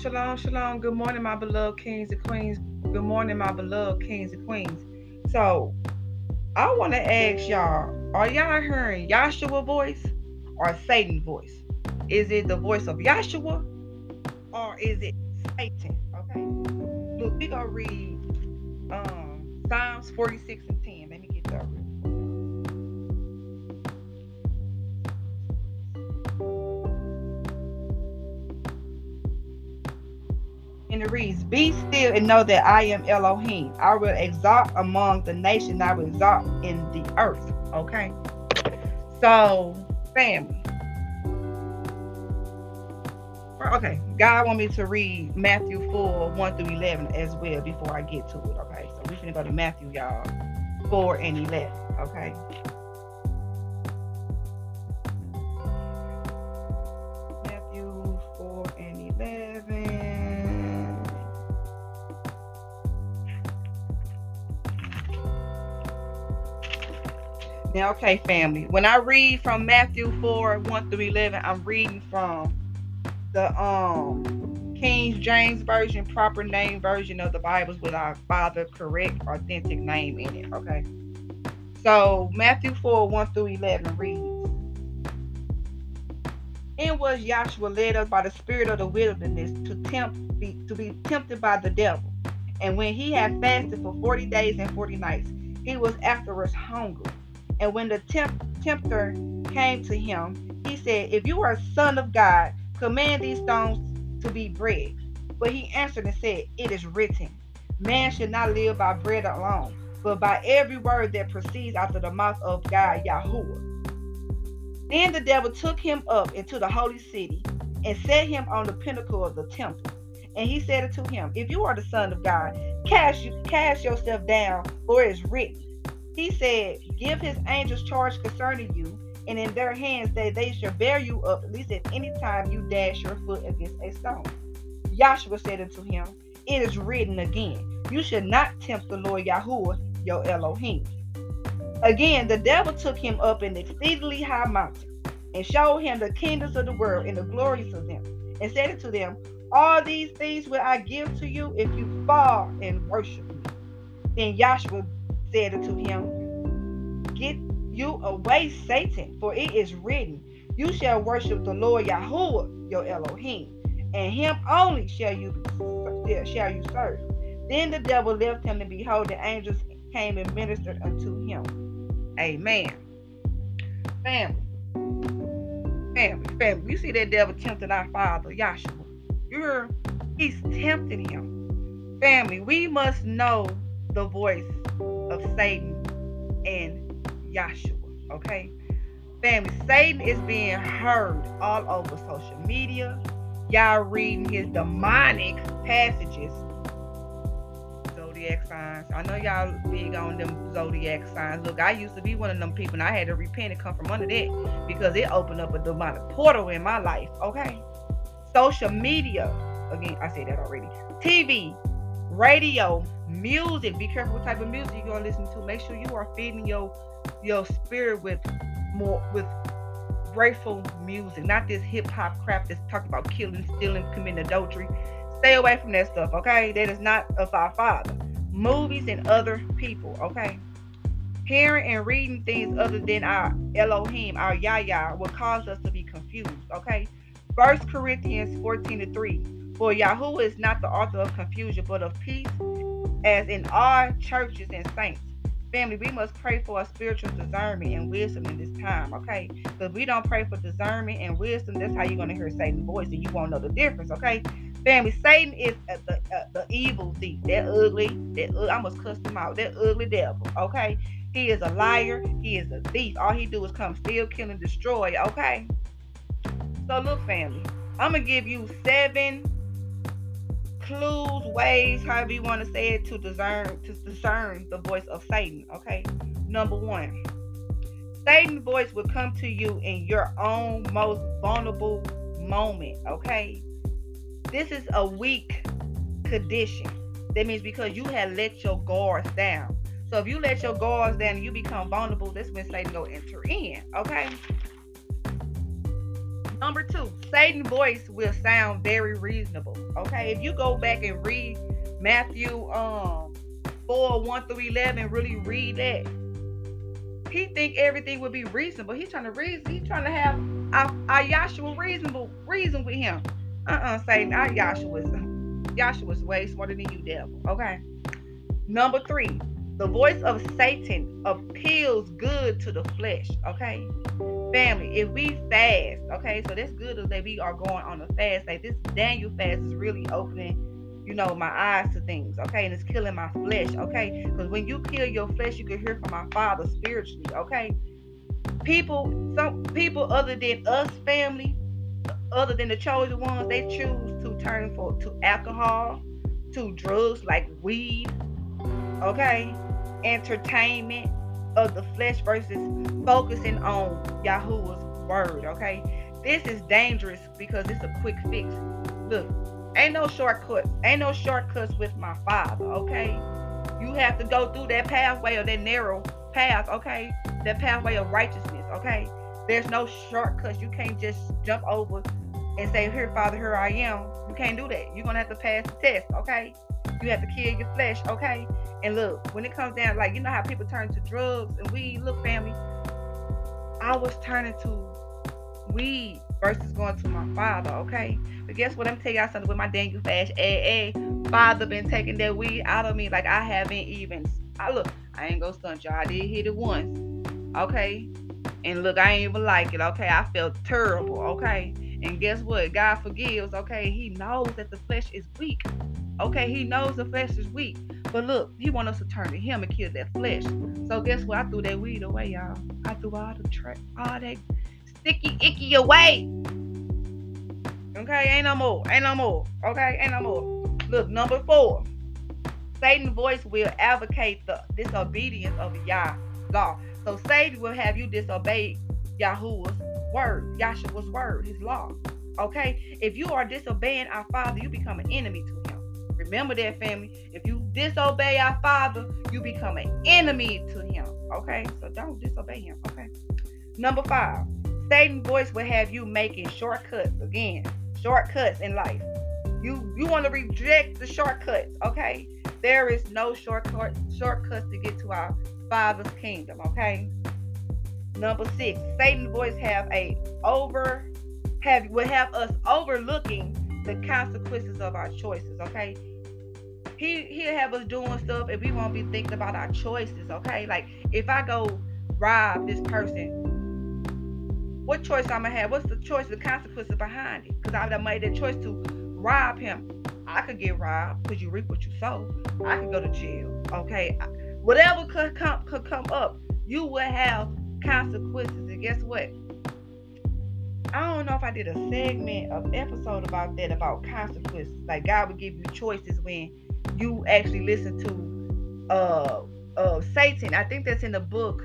Shalom, shalom. Good morning, my beloved kings and queens. Good morning, my beloved kings and queens. So, I want to ask y'all are y'all hearing Yahshua voice or Satan voice? Is it the voice of Yahshua or is it Satan? Okay. Look, we gonna read um Psalms 46 and 10. Let me get that real And it reads, Be still and know that I am Elohim. I will exalt among the nations, I will exalt in the earth. Okay. So, family. Okay, God want me to read Matthew 4, 1 through 11 as well before I get to it. Okay, so we're gonna go to Matthew, y'all, 4 and 11. Okay. Now, okay, family. When I read from Matthew 4, 1 through 11, I'm reading from the um King James Version, proper name version of the Bibles with our Father correct, authentic name in it. Okay. So Matthew 4, 1 through 11 reads. And was Yahshua led us by the spirit of the wilderness to tempt be, to be tempted by the devil. And when he had fasted for 40 days and 40 nights, he was afterwards hungry. And when the temp- tempter came to him, he said, If you are a son of God, command these stones to be bread. But he answered and said, It is written, Man should not live by bread alone, but by every word that proceeds out of the mouth of God Yahuwah. Then the devil took him up into the holy city and set him on the pinnacle of the temple. And he said unto him, If you are the Son of God, cast, you, cast yourself down, for it is written. He said, Give his angels charge concerning you, and in their hands that they shall bear you up, at least at any time you dash your foot against a stone. Yahshua said unto him, It is written again, You should not tempt the Lord Yahuwah, your Elohim. Again, the devil took him up an exceedingly high mountain and showed him the kingdoms of the world and the glories of them, and said unto them, All these things will I give to you if you fall and worship me. Then Yahshua said unto him, Get you away, Satan, for it is written, You shall worship the Lord Yahuwah, your Elohim, and him only shall you shall you serve. Then the devil left him, and behold, the angels came and ministered unto him. Amen. Family. Family, family. You see that devil tempting our father, Yahshua. You're he's tempting him. Family, we must know the voice of Satan and Yahshua. Okay? Family, Satan is being heard all over social media. Y'all reading his demonic passages zodiac signs. I know y'all big on them zodiac signs. Look, I used to be one of them people, and I had to repent and come from under that because it opened up a demonic portal in my life. Okay, social media. Again, I said that already. TV, radio, music. Be careful what type of music you're gonna listen to. Make sure you are feeding your your spirit with more with grateful music, not this hip hop crap that's talking about killing, stealing, committing adultery. Stay away from that stuff, okay? That is not of our Father movies, and other people. Okay. Hearing and reading things other than our Elohim, our Yahya, will cause us to be confused. Okay. First Corinthians 14 to 3. For Yahuwah is not the author of confusion, but of peace, as in our churches and saints. Family, we must pray for a spiritual discernment and wisdom in this time, okay? Because we don't pray for discernment and wisdom, that's how you're going to hear Satan's voice and you won't know the difference, okay? Family, Satan is the, the evil thief, that ugly, that I must cuss him out, that ugly devil, okay? He is a liar, he is a thief. All he do is come steal, kill, and destroy, okay? So look, family, I'm gonna give you seven clues, ways, however you want to say it, to discern to discern the voice of Satan. Okay. Number one, Satan's voice will come to you in your own most vulnerable moment. Okay. This is a weak condition. That means because you have let your guards down. So if you let your guards down and you become vulnerable, that's when Satan go enter in. Okay. Number two, Satan's voice will sound very reasonable. Okay, if you go back and read Matthew um 4 1 through 11, really read that. He think everything would be reasonable. He's trying to reason. He's trying to have our Yahshua reasonable reason with him. Uh-uh, Satan. Our Yahshua's Yahshua's way smarter than you, devil. Okay. Number three, the voice of Satan appeals good to the flesh. Okay. Family, if we fast, okay, so that's good that we are going on a fast. Like this Daniel fast is really opening you know, my eyes to things, okay? And it's killing my flesh, okay? Because when you kill your flesh, you can hear from my Father spiritually, okay? People, some people other than us, family, other than the chosen ones, they choose to turn for to alcohol, to drugs like weed, okay? Entertainment of the flesh versus focusing on Yahuwah's word, okay? This is dangerous because it's a quick fix. Look, Ain't no shortcuts. Ain't no shortcuts with my father, okay? You have to go through that pathway or that narrow path, okay? That pathway of righteousness, okay? There's no shortcuts. You can't just jump over and say, Here, Father, here I am. You can't do that. You're gonna have to pass the test, okay? You have to kill your flesh, okay? And look, when it comes down, like you know how people turn to drugs and weed, look, family, I was turning to weed versus going to my father, okay? But guess what? I'm telling y'all something with my Daniel. Hey, hey, father been taking that weed out of me like I haven't even. I look, I ain't gonna stunt y'all. I did hit it once, okay? And look, I ain't even like it, okay? I felt terrible, okay? And guess what? God forgives, okay? He knows that the flesh is weak, okay? He knows the flesh is weak. But look, he want us to turn to him and kill that flesh. So guess what? I threw that weed away, y'all. I threw all the tra- all that sticky icky away. Okay, ain't no more. Ain't no more. Okay, ain't no more. Look, number four. Satan's voice will advocate the disobedience of Yah law. So Satan will have you disobey Yahuwah's word, Yahshua's word, his law. Okay? If you are disobeying our Father, you become an enemy to him. Remember that, family. If you disobey our Father, you become an enemy to him. Okay? So don't disobey him. Okay? Number five. Satan's voice will have you making shortcuts again, shortcuts in life. You you want to reject the shortcuts, okay? There is no shortcut shortcuts to get to our Father's kingdom, okay? Number six, Satan's voice have a over have will have us overlooking the consequences of our choices, okay? He he'll have us doing stuff and we won't be thinking about our choices, okay? Like if I go rob this person, what choice I'm gonna have? What's the choice, the consequences behind it? Because I would have made that choice to rob him. I could get robbed because you reap what you sow. I could go to jail. Okay, whatever could come could come up, you will have consequences. And guess what? I don't know if I did a segment of episode about that about consequences. Like God would give you choices when you actually listen to uh uh Satan. I think that's in the book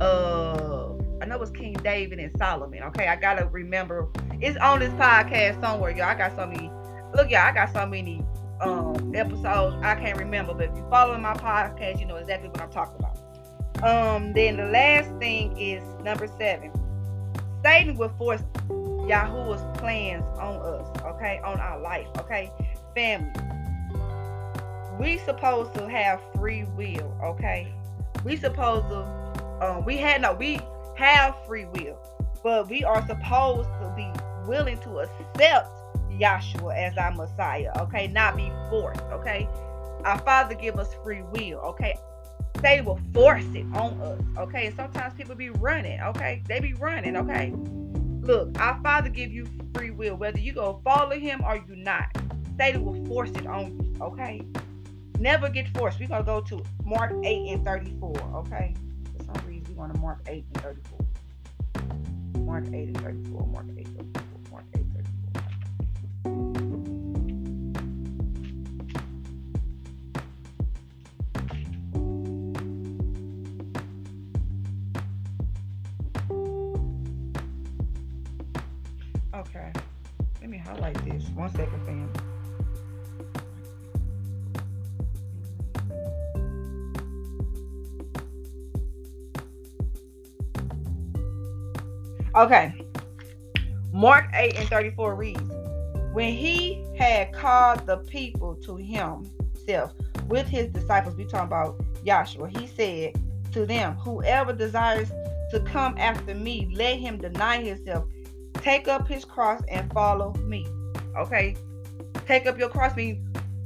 uh I know it's King David and Solomon. Okay, I gotta remember. It's on this podcast somewhere, y'all. I got so many. Look, y'all, I got so many um episodes I can't remember. But if you follow my podcast, you know exactly what I'm talking about. Um, then the last thing is number seven. Satan will force Yahuwah's plans on us, okay, on our life, okay, family. We supposed to have free will, okay. We supposed to, um, we had no, we have free will, but we are supposed to be willing to accept Yahshua as our Messiah, okay? Not be forced, okay? Our Father give us free will, okay? They will force it on us, okay? Sometimes people be running, okay? They be running, okay? Look, our Father give you free will, whether you go follow Him or you not. Satan will force it on you, okay? Never get forced. We're gonna go to Mark 8 and 34, okay? For some reason, we're going to Mark 8 and 34. Mark 8 and 34. Mark 8 and 34. Mark 8 and 34. Okay. Let me highlight this. One second, fam. Okay. Mark 8 and 34 reads, When he had called the people to himself with his disciples, we talking about Yahshua, he said to them, Whoever desires to come after me, let him deny himself, take up his cross and follow me. Okay? Take up your cross means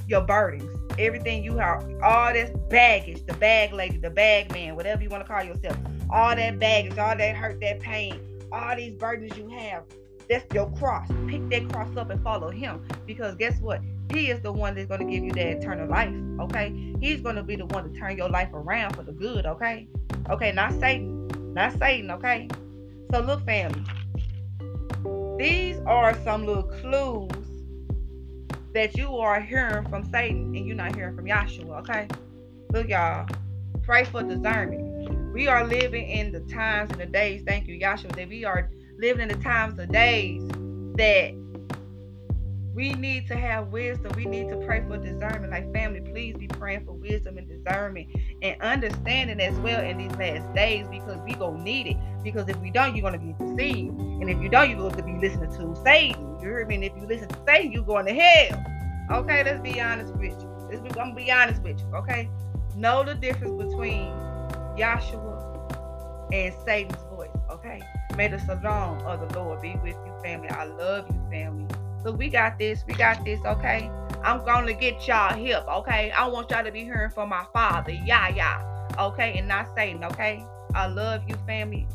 your burdens, everything you have, all this baggage, the bag lady, the bag man, whatever you want to call yourself, all that baggage, all that hurt, that pain, all these burdens you have. That's your cross. Pick that cross up and follow him. Because guess what? He is the one that's going to give you that eternal life. Okay? He's going to be the one to turn your life around for the good. Okay? Okay, not Satan. Not Satan. Okay? So look, family. These are some little clues that you are hearing from Satan and you're not hearing from Yahshua, okay? Look, y'all, pray for discernment. We are living in the times and the days, thank you, Yahshua, that we are living in the times and days that we need to have wisdom. We need to pray for discernment. Like family, please be praying for wisdom and discernment and understanding as well in these last days because we gonna need it. Because if we don't, you're gonna be deceived. And if you don't, you're going to be listening to Satan. You hear me? And if you listen to Satan, you're going to hell. Okay, let's be honest with you. Let's be, I'm gonna be honest with you. Okay, know the difference between Yahshua and Satan's voice. Okay, may the shalom of the Lord be with you, family. I love you, family. Look, we got this. We got this. Okay. I'm gonna get y'all hip. Okay. I want y'all to be hearing from my Father, Yah Yah. Okay, and not Satan. Okay. I love you, family.